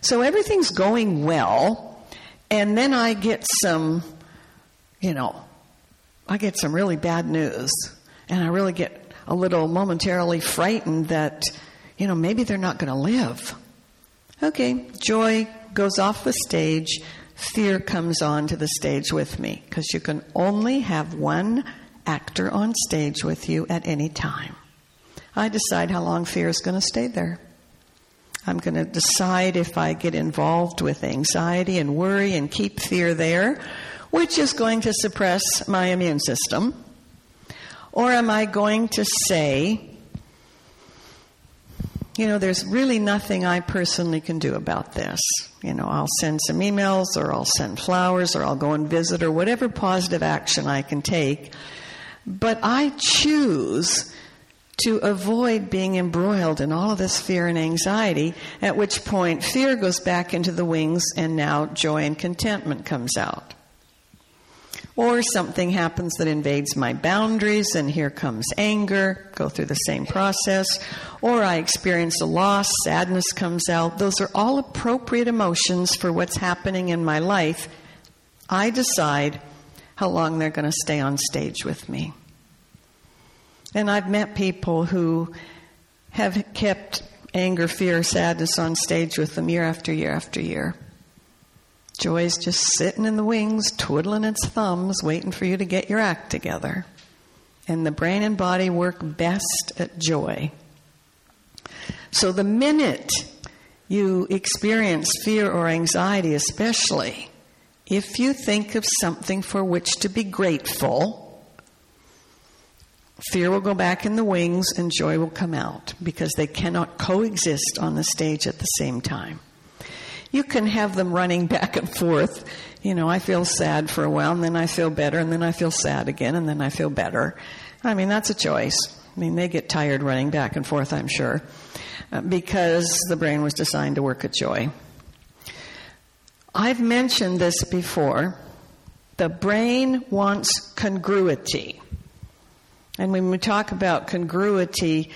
So everything's going well, and then I get some, you know, I get some really bad news, and I really get a little momentarily frightened that, you know, maybe they're not going to live. Okay, joy goes off the stage, fear comes onto the stage with me because you can only have one actor on stage with you at any time. I decide how long fear is going to stay there. I'm going to decide if I get involved with anxiety and worry and keep fear there, which is going to suppress my immune system. Or am I going to say, you know, there's really nothing I personally can do about this. You know, I'll send some emails or I'll send flowers or I'll go and visit or whatever positive action I can take. But I choose to avoid being embroiled in all of this fear and anxiety, at which point fear goes back into the wings and now joy and contentment comes out. Or something happens that invades my boundaries, and here comes anger, go through the same process. Or I experience a loss, sadness comes out. Those are all appropriate emotions for what's happening in my life. I decide how long they're going to stay on stage with me. And I've met people who have kept anger, fear, sadness on stage with them year after year after year. Joy's just sitting in the wings, twiddling its thumbs, waiting for you to get your act together. And the brain and body work best at joy. So the minute you experience fear or anxiety, especially, if you think of something for which to be grateful, fear will go back in the wings and joy will come out because they cannot coexist on the stage at the same time you can have them running back and forth. You know, I feel sad for a while, and then I feel better, and then I feel sad again, and then I feel better. I mean, that's a choice. I mean, they get tired running back and forth, I'm sure, uh, because the brain was designed to work at joy. I've mentioned this before. The brain wants congruity. And when we talk about congruity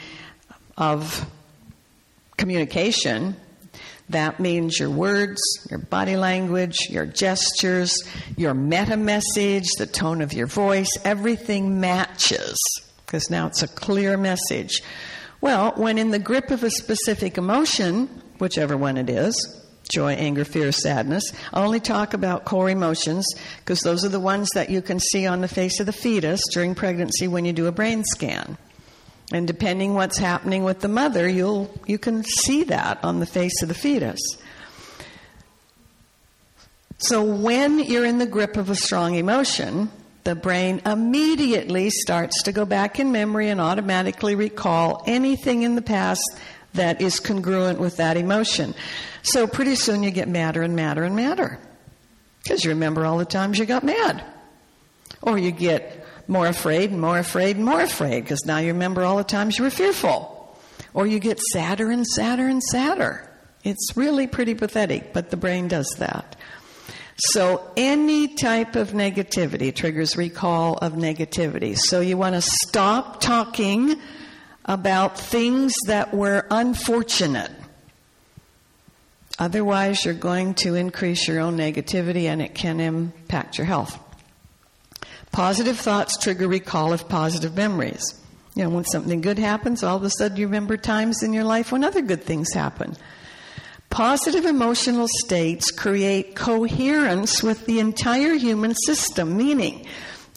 of communication, that means your words, your body language, your gestures, your meta message, the tone of your voice, everything matches because now it's a clear message. Well, when in the grip of a specific emotion, whichever one it is, joy, anger, fear, sadness. I only talk about core emotions because those are the ones that you can see on the face of the fetus during pregnancy when you do a brain scan. And depending what's happening with the mother, you'll, you can see that on the face of the fetus. So when you're in the grip of a strong emotion, the brain immediately starts to go back in memory and automatically recall anything in the past that is congruent with that emotion. So pretty soon you get madder and madder and madder because you remember all the times you got mad. Or you get more afraid and more afraid and more afraid because now you remember all the times you were fearful. Or you get sadder and sadder and sadder. It's really pretty pathetic, but the brain does that. So any type of negativity triggers recall of negativity. So you want to stop talking about things that were unfortunate. Otherwise, you're going to increase your own negativity and it can impact your health. Positive thoughts trigger recall of positive memories. You know, when something good happens, all of a sudden you remember times in your life when other good things happen. Positive emotional states create coherence with the entire human system, meaning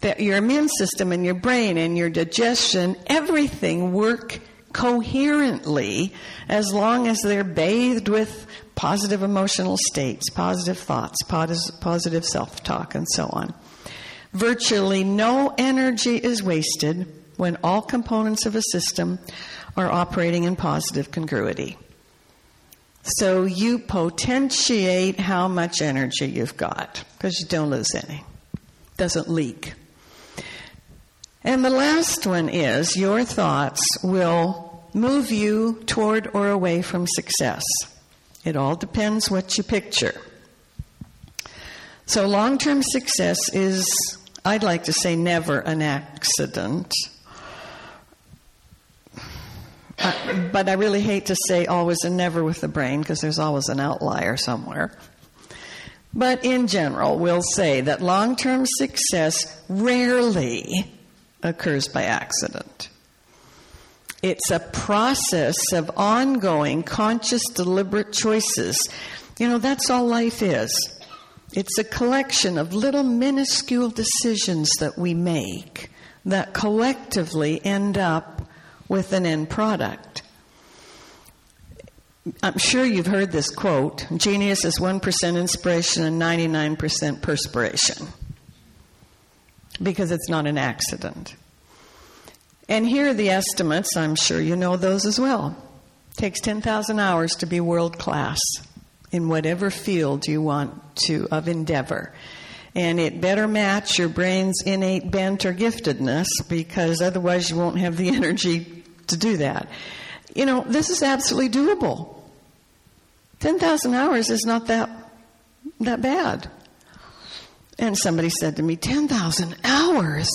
that your immune system and your brain and your digestion, everything work coherently as long as they're bathed with positive emotional states, positive thoughts, positive self talk, and so on. Virtually no energy is wasted when all components of a system are operating in positive congruity. So you potentiate how much energy you've got because you don't lose any. Doesn't leak. And the last one is your thoughts will move you toward or away from success. It all depends what you picture. So long term success is, I'd like to say, never an accident. Uh, but I really hate to say always and never with the brain because there's always an outlier somewhere. But in general, we'll say that long term success rarely occurs by accident. It's a process of ongoing, conscious, deliberate choices. You know, that's all life is. It's a collection of little minuscule decisions that we make that collectively end up with an end product. I'm sure you've heard this quote genius is 1% inspiration and 99% perspiration. Because it's not an accident. And here are the estimates. I'm sure you know those as well. It takes 10,000 hours to be world class in whatever field you want to of endeavor. And it better match your brain's innate bent or giftedness because otherwise you won't have the energy to do that. You know, this is absolutely doable. 10,000 hours is not that, that bad. And somebody said to me, 10,000 hours?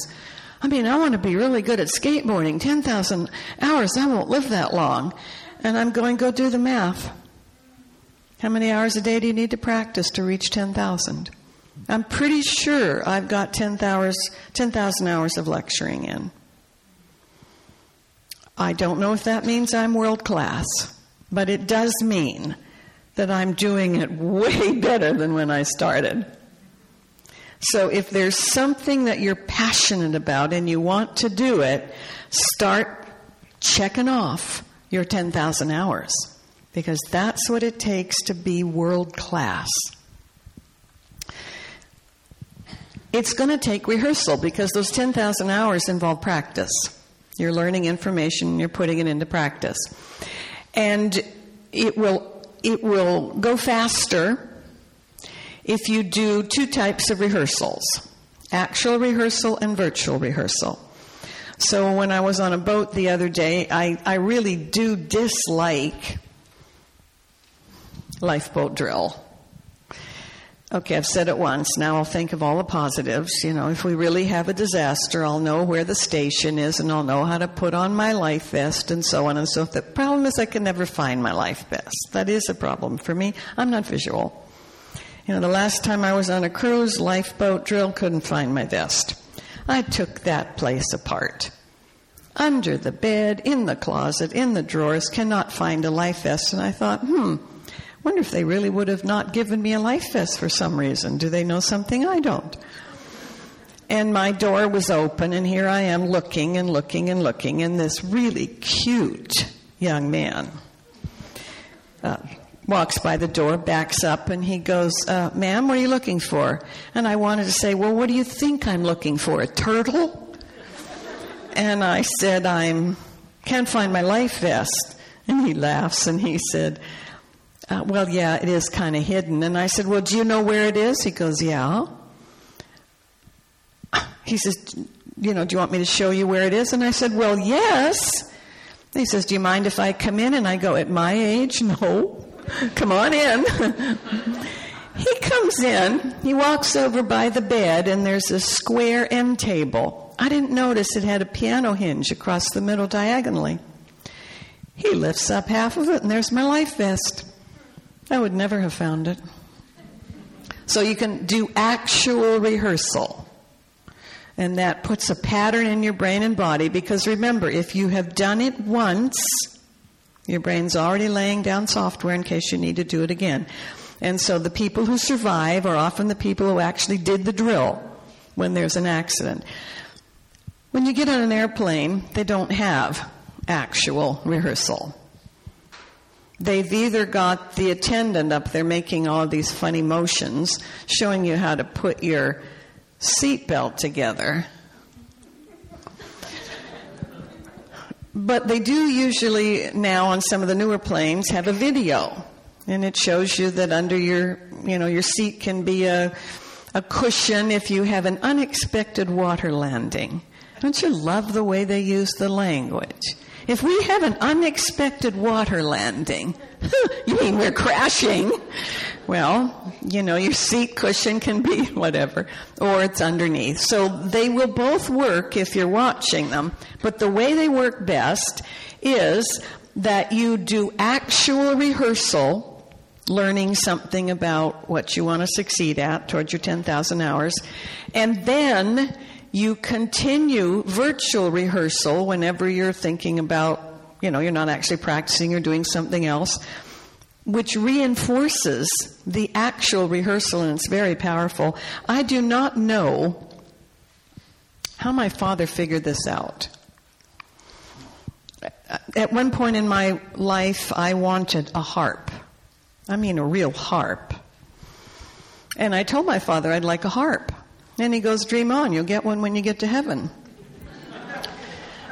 I mean, I want to be really good at skateboarding. 10,000 hours, I won't live that long. And I'm going, go do the math. How many hours a day do you need to practice to reach 10,000? I'm pretty sure I've got 10,000 hours, 10,000 hours of lecturing in. I don't know if that means I'm world class, but it does mean that I'm doing it way better than when I started. So if there's something that you're passionate about and you want to do it, start checking off your 10,000 hours because that's what it takes to be world class. It's going to take rehearsal because those 10,000 hours involve practice. You're learning information, you're putting it into practice. And it will it will go faster if you do two types of rehearsals actual rehearsal and virtual rehearsal. So when I was on a boat the other day, I, I really do dislike lifeboat drill. Okay, I've said it once. Now I'll think of all the positives. You know, if we really have a disaster, I'll know where the station is and I'll know how to put on my life vest and so on and so forth. The problem is I can never find my life vest. That is a problem for me. I'm not visual. You know, the last time I was on a cruise, lifeboat drill, couldn't find my vest. I took that place apart. Under the bed, in the closet, in the drawers, cannot find a life vest. And I thought, hmm, Wonder if they really would have not given me a life vest for some reason. Do they know something I don't? And my door was open, and here I am looking and looking and looking, and this really cute young man uh, walks by the door, backs up, and he goes, uh, Ma'am, what are you looking for? And I wanted to say, Well, what do you think I'm looking for? A turtle? And I said, I'm can't find my life vest. And he laughs and he said, uh, well, yeah, it is kind of hidden. And I said, well, do you know where it is? He goes, yeah. He says, you know, do you want me to show you where it is? And I said, well, yes. He says, do you mind if I come in? And I go, at my age, no. Come on in. he comes in, he walks over by the bed, and there's a square end table. I didn't notice it had a piano hinge across the middle diagonally. He lifts up half of it, and there's my life vest. I would never have found it. So you can do actual rehearsal. And that puts a pattern in your brain and body because remember, if you have done it once, your brain's already laying down software in case you need to do it again. And so the people who survive are often the people who actually did the drill when there's an accident. When you get on an airplane, they don't have actual rehearsal. They've either got the attendant up there making all these funny motions, showing you how to put your seatbelt together. But they do usually now on some of the newer planes have a video, and it shows you that under your, you know, your seat can be a, a cushion if you have an unexpected water landing. Don't you love the way they use the language? If we have an unexpected water landing, you mean we're crashing? Well, you know, your seat cushion can be whatever, or it's underneath. So they will both work if you're watching them, but the way they work best is that you do actual rehearsal, learning something about what you want to succeed at towards your 10,000 hours, and then you continue virtual rehearsal whenever you're thinking about, you know, you're not actually practicing, you're doing something else, which reinforces the actual rehearsal, and it's very powerful. I do not know how my father figured this out. At one point in my life, I wanted a harp. I mean, a real harp. And I told my father I'd like a harp. And he goes, Dream on, you'll get one when you get to heaven.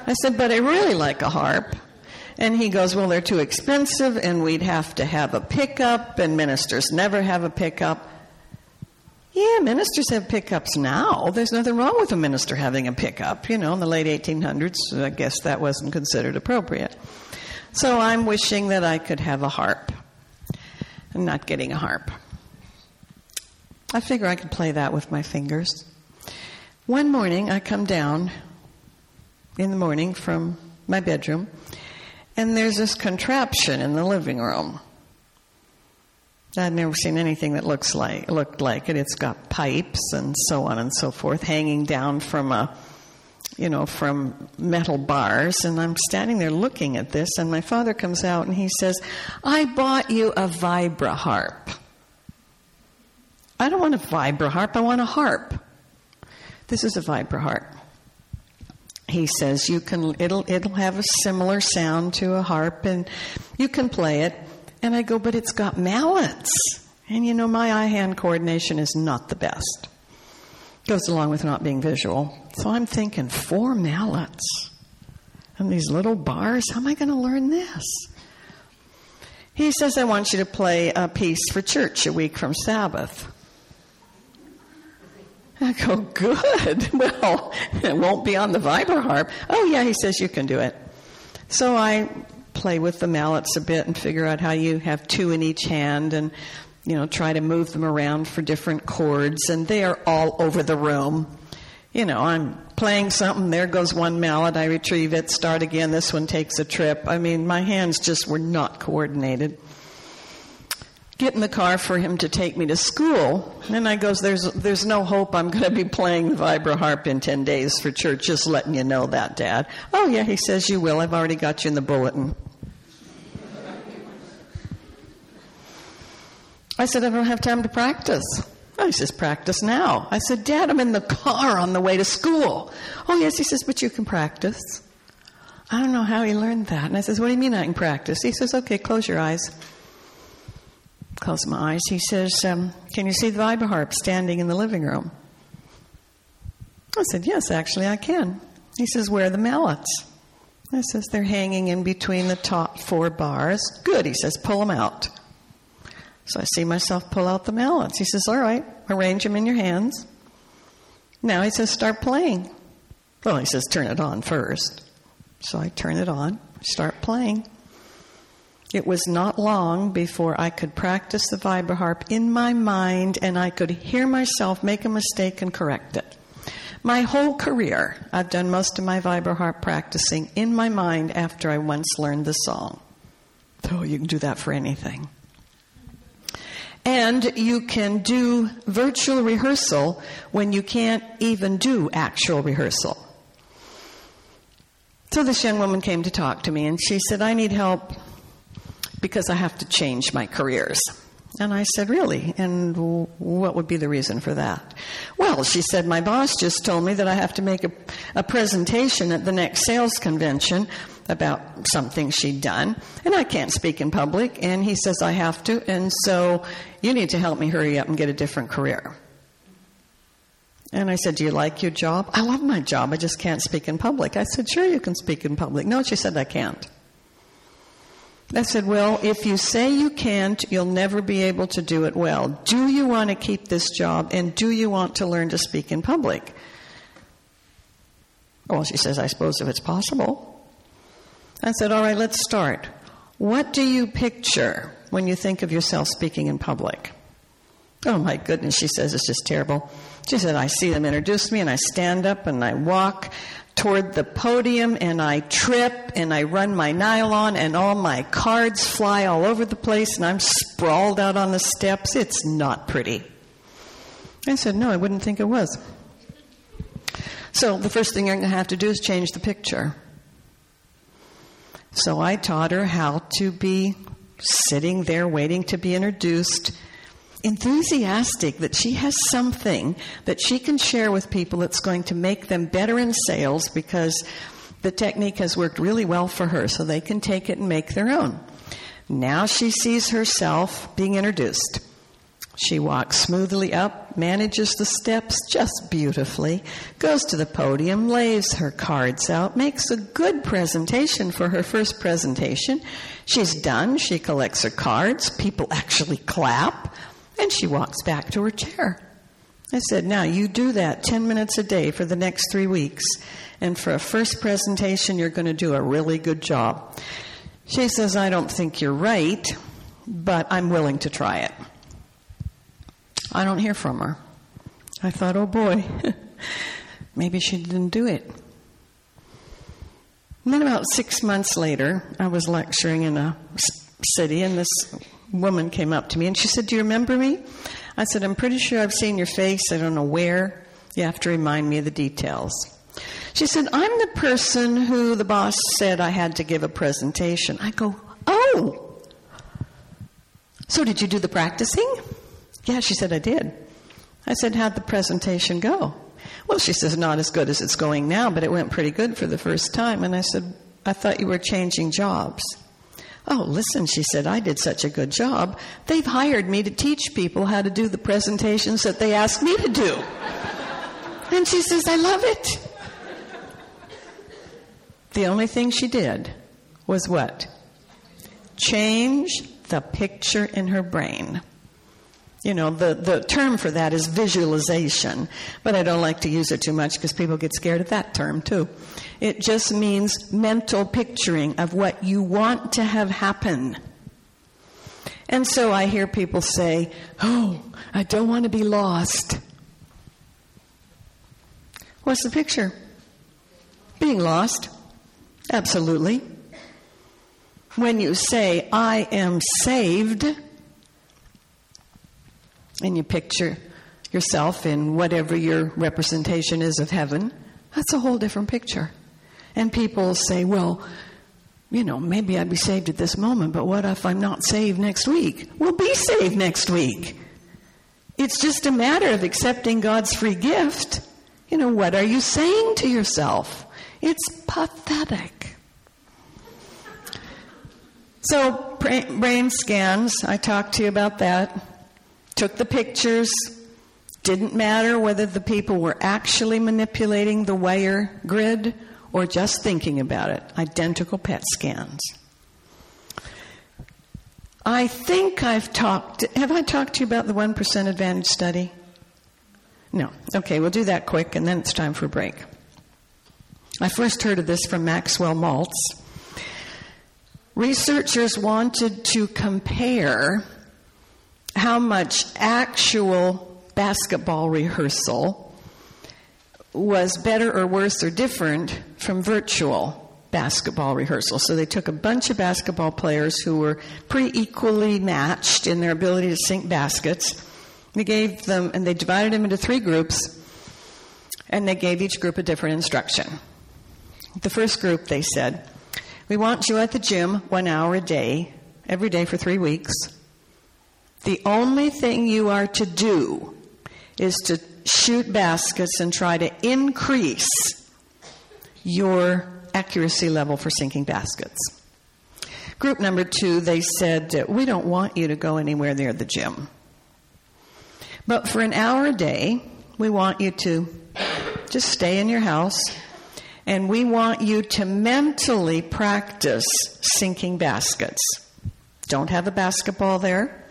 I said, But I really like a harp. And he goes, Well, they're too expensive, and we'd have to have a pickup, and ministers never have a pickup. Yeah, ministers have pickups now. There's nothing wrong with a minister having a pickup. You know, in the late 1800s, I guess that wasn't considered appropriate. So I'm wishing that I could have a harp. I'm not getting a harp. I figure I could play that with my fingers. One morning, I come down in the morning from my bedroom, and there's this contraption in the living room. I'd never seen anything that looks like looked like it. It's got pipes and so on and so forth hanging down from a you know, from metal bars, and I'm standing there looking at this, and my father comes out and he says, I bought you a vibra harp. I don't want a vibra I want a harp. This is a vibra. He says you can it'll it'll have a similar sound to a harp and you can play it. And I go, but it's got mallets. And you know my eye hand coordination is not the best. Goes along with not being visual. So I'm thinking, four mallets and these little bars, how am I going to learn this? He says, I want you to play a piece for church a week from Sabbath. I go, good. Well, it won't be on the vibra harp. Oh, yeah, he says you can do it. So I play with the mallets a bit and figure out how you have two in each hand and, you know, try to move them around for different chords. And they are all over the room. You know, I'm playing something, there goes one mallet, I retrieve it, start again, this one takes a trip. I mean, my hands just were not coordinated get in the car for him to take me to school. And I goes, there's, there's no hope I'm going to be playing the vibra harp in 10 days for church. Just letting you know that, Dad. Oh, yeah, he says you will. I've already got you in the bulletin. I said, I don't have time to practice. Oh, he says, practice now. I said, Dad, I'm in the car on the way to school. Oh, yes, he says, but you can practice. I don't know how he learned that. And I says, what do you mean I can practice? He says, okay, close your eyes close my eyes. He says, um, Can you see the vibra harp standing in the living room? I said, Yes, actually, I can. He says, Where are the mallets? I says, They're hanging in between the top four bars. Good, he says, Pull them out. So I see myself pull out the mallets. He says, All right, arrange them in your hands. Now he says, Start playing. Well, he says, Turn it on first. So I turn it on, start playing. It was not long before I could practice the vibraharp in my mind and I could hear myself make a mistake and correct it. My whole career, I've done most of my vibraharp practicing in my mind after I once learned the song. So you can do that for anything. And you can do virtual rehearsal when you can't even do actual rehearsal. So this young woman came to talk to me and she said, I need help because I have to change my careers. And I said, Really? And what would be the reason for that? Well, she said, My boss just told me that I have to make a, a, presentation at the next sales convention about something she'd done, and I can't speak in public, and he says I have to, and so you need to help me hurry up and get a different career. And I said, Do you like your job? I love my job. I just can't speak in public. I said, Sure, you can speak in public. No, she said, I can't. I said, Well, if you say you can't, you'll never be able to do it well. Do you want to keep this job and do you want to learn to speak in public? Well, she says, I suppose if it's possible. I said, All right, let's start. What do you picture when you think of yourself speaking in public? Oh my goodness, she says, it's just terrible. She said, I see them introduce me and I stand up and I walk toward the podium and I trip and I run my nylon and all my cards fly all over the place and I'm sprawled out on the steps. It's not pretty. I said, No, I wouldn't think it was. So the first thing you're going to have to do is change the picture. So I taught her how to be sitting there waiting to be introduced, enthusiastic that she has something that she can share with people that's going to make them better in sales because the technique has worked really well for her, so they can take it and make their own. Now she sees herself being introduced. She walks smoothly up, manages the steps just beautifully, goes to the podium, lays her cards out, makes a good presentation for her first presentation. She's done, she collects her cards, people actually clap, and she walks back to her chair. I said, Now you do that 10 minutes a day for the next three weeks, and for a first presentation, you're going to do a really good job. She says, I don't think you're right, but I'm willing to try it. I don't hear from her. I thought, oh boy, maybe she didn't do it. And then about six months later, I was lecturing in a city, and this woman came up to me and she said, Do you remember me? I said, I'm pretty sure I've seen your face. I don't know where. You have to remind me of the details. She said, I'm the person who the boss said I had to give a presentation. I go, Oh! So did you do the practicing? Yeah, she said, I did. I said, How'd the presentation go? Well, she says, Not as good as it's going now, but it went pretty good for the first time. And I said, I thought you were changing jobs. Oh, listen, she said, I did such a good job. They've hired me to teach people how to do the presentations that they asked me to do. and she says, I love it. The only thing she did was what? Change the picture in her brain. You know, the, the term for that is visualization, but I don't like to use it too much because people get scared of that term too. It just means mental picturing of what you want to have happen. And so I hear people say, Oh, I don't want to be lost. What's the picture? Being lost. Absolutely. When you say, I am saved, and you picture yourself in whatever your representation is of heaven, that's a whole different picture. And people say, well, you know, maybe I'd be saved at this moment, but what if I'm not saved next week? We'll be saved next week. It's just a matter of accepting God's free gift. You know, what are you saying to yourself? It's pathetic. So, brain scans, I talked to you about that took the pictures. Didn't matter whether the people were actually manipulating the wire grid or just thinking about it. Identical PET scans. I think I've talked. Have I talked to you about the 1% Advantage study? No. Okay, we'll do that quick and then it's time for a break. I first heard of this from Maxwell Maltz. Researchers wanted to compare how much actual basketball rehearsal was better or worse or different from virtual basketball rehearsal. So they took a bunch of basketball players who were pretty equally matched in their ability to sink baskets. They gave them, and they divided them into three groups, and they gave each group a different instruction. The first group, they said, We want you at the gym one hour a day, every day for three weeks. The only thing you are to do is to shoot baskets and try to increase your accuracy level for sinking baskets. Group number two, they said, uh, We don't want you to go anywhere near the gym. But for an hour a day, we want you to just stay in your house and we want you to mentally practice sinking baskets. Don't have a basketball there.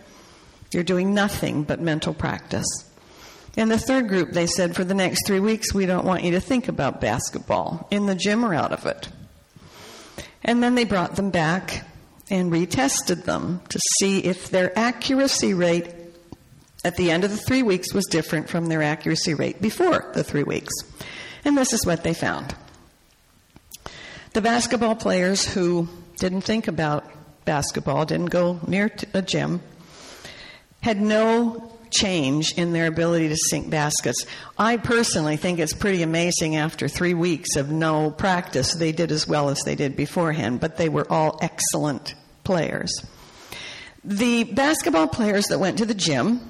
You're doing nothing but mental practice. In the third group, they said for the next three weeks, we don't want you to think about basketball in the gym or out of it. And then they brought them back and retested them to see if their accuracy rate at the end of the three weeks was different from their accuracy rate before the three weeks. And this is what they found. The basketball players who didn't think about basketball, didn't go near a gym, had no change in their ability to sink baskets. I personally think it's pretty amazing after three weeks of no practice, they did as well as they did beforehand, but they were all excellent players. The basketball players that went to the gym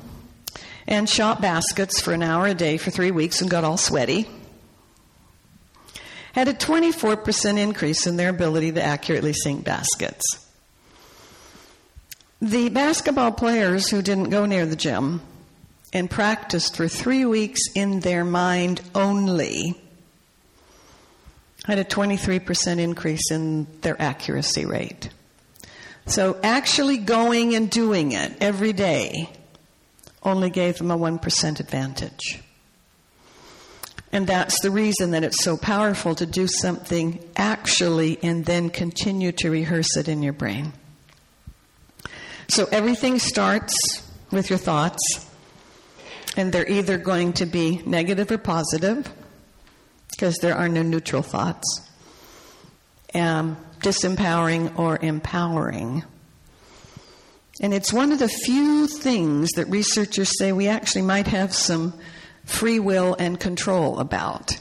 and shot baskets for an hour a day for three weeks and got all sweaty had a 24% increase in their ability to accurately sink baskets. The basketball players who didn't go near the gym and practiced for three weeks in their mind only had a 23% increase in their accuracy rate. So actually going and doing it every day only gave them a 1% advantage. And that's the reason that it's so powerful to do something actually and then continue to rehearse it in your brain. So everything starts with your thoughts, and they're either going to be negative or positive, because there are no neutral thoughts, um, disempowering or empowering. And it's one of the few things that researchers say we actually might have some free will and control about.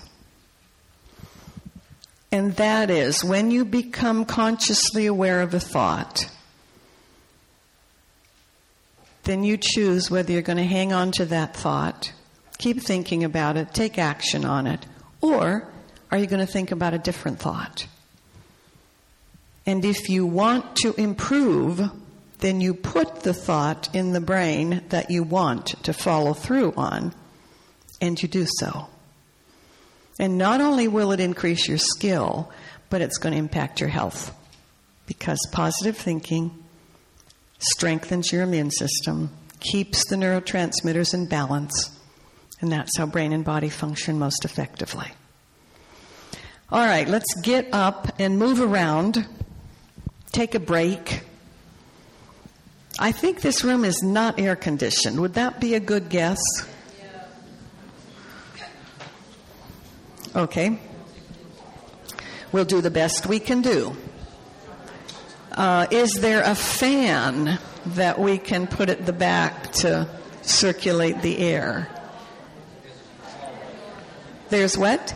And that is when you become consciously aware of a thought, then you choose whether you're going to hang on to that thought, keep thinking about it, take action on it, or are you going to think about a different thought? And if you want to improve, then you put the thought in the brain that you want to follow through on and you do so. And not only will it increase your skill, but it's going to impact your health because positive thinking strengthens your immune system, keeps the neurotransmitters in balance, and that's how brain and body function most effectively. All right, let's get up and move around, take a break. I think this room is not air conditioned. Would that be a good guess? Okay. We'll do the best we can do. Uh, is there a fan that we can put at the back to circulate the air? There's what?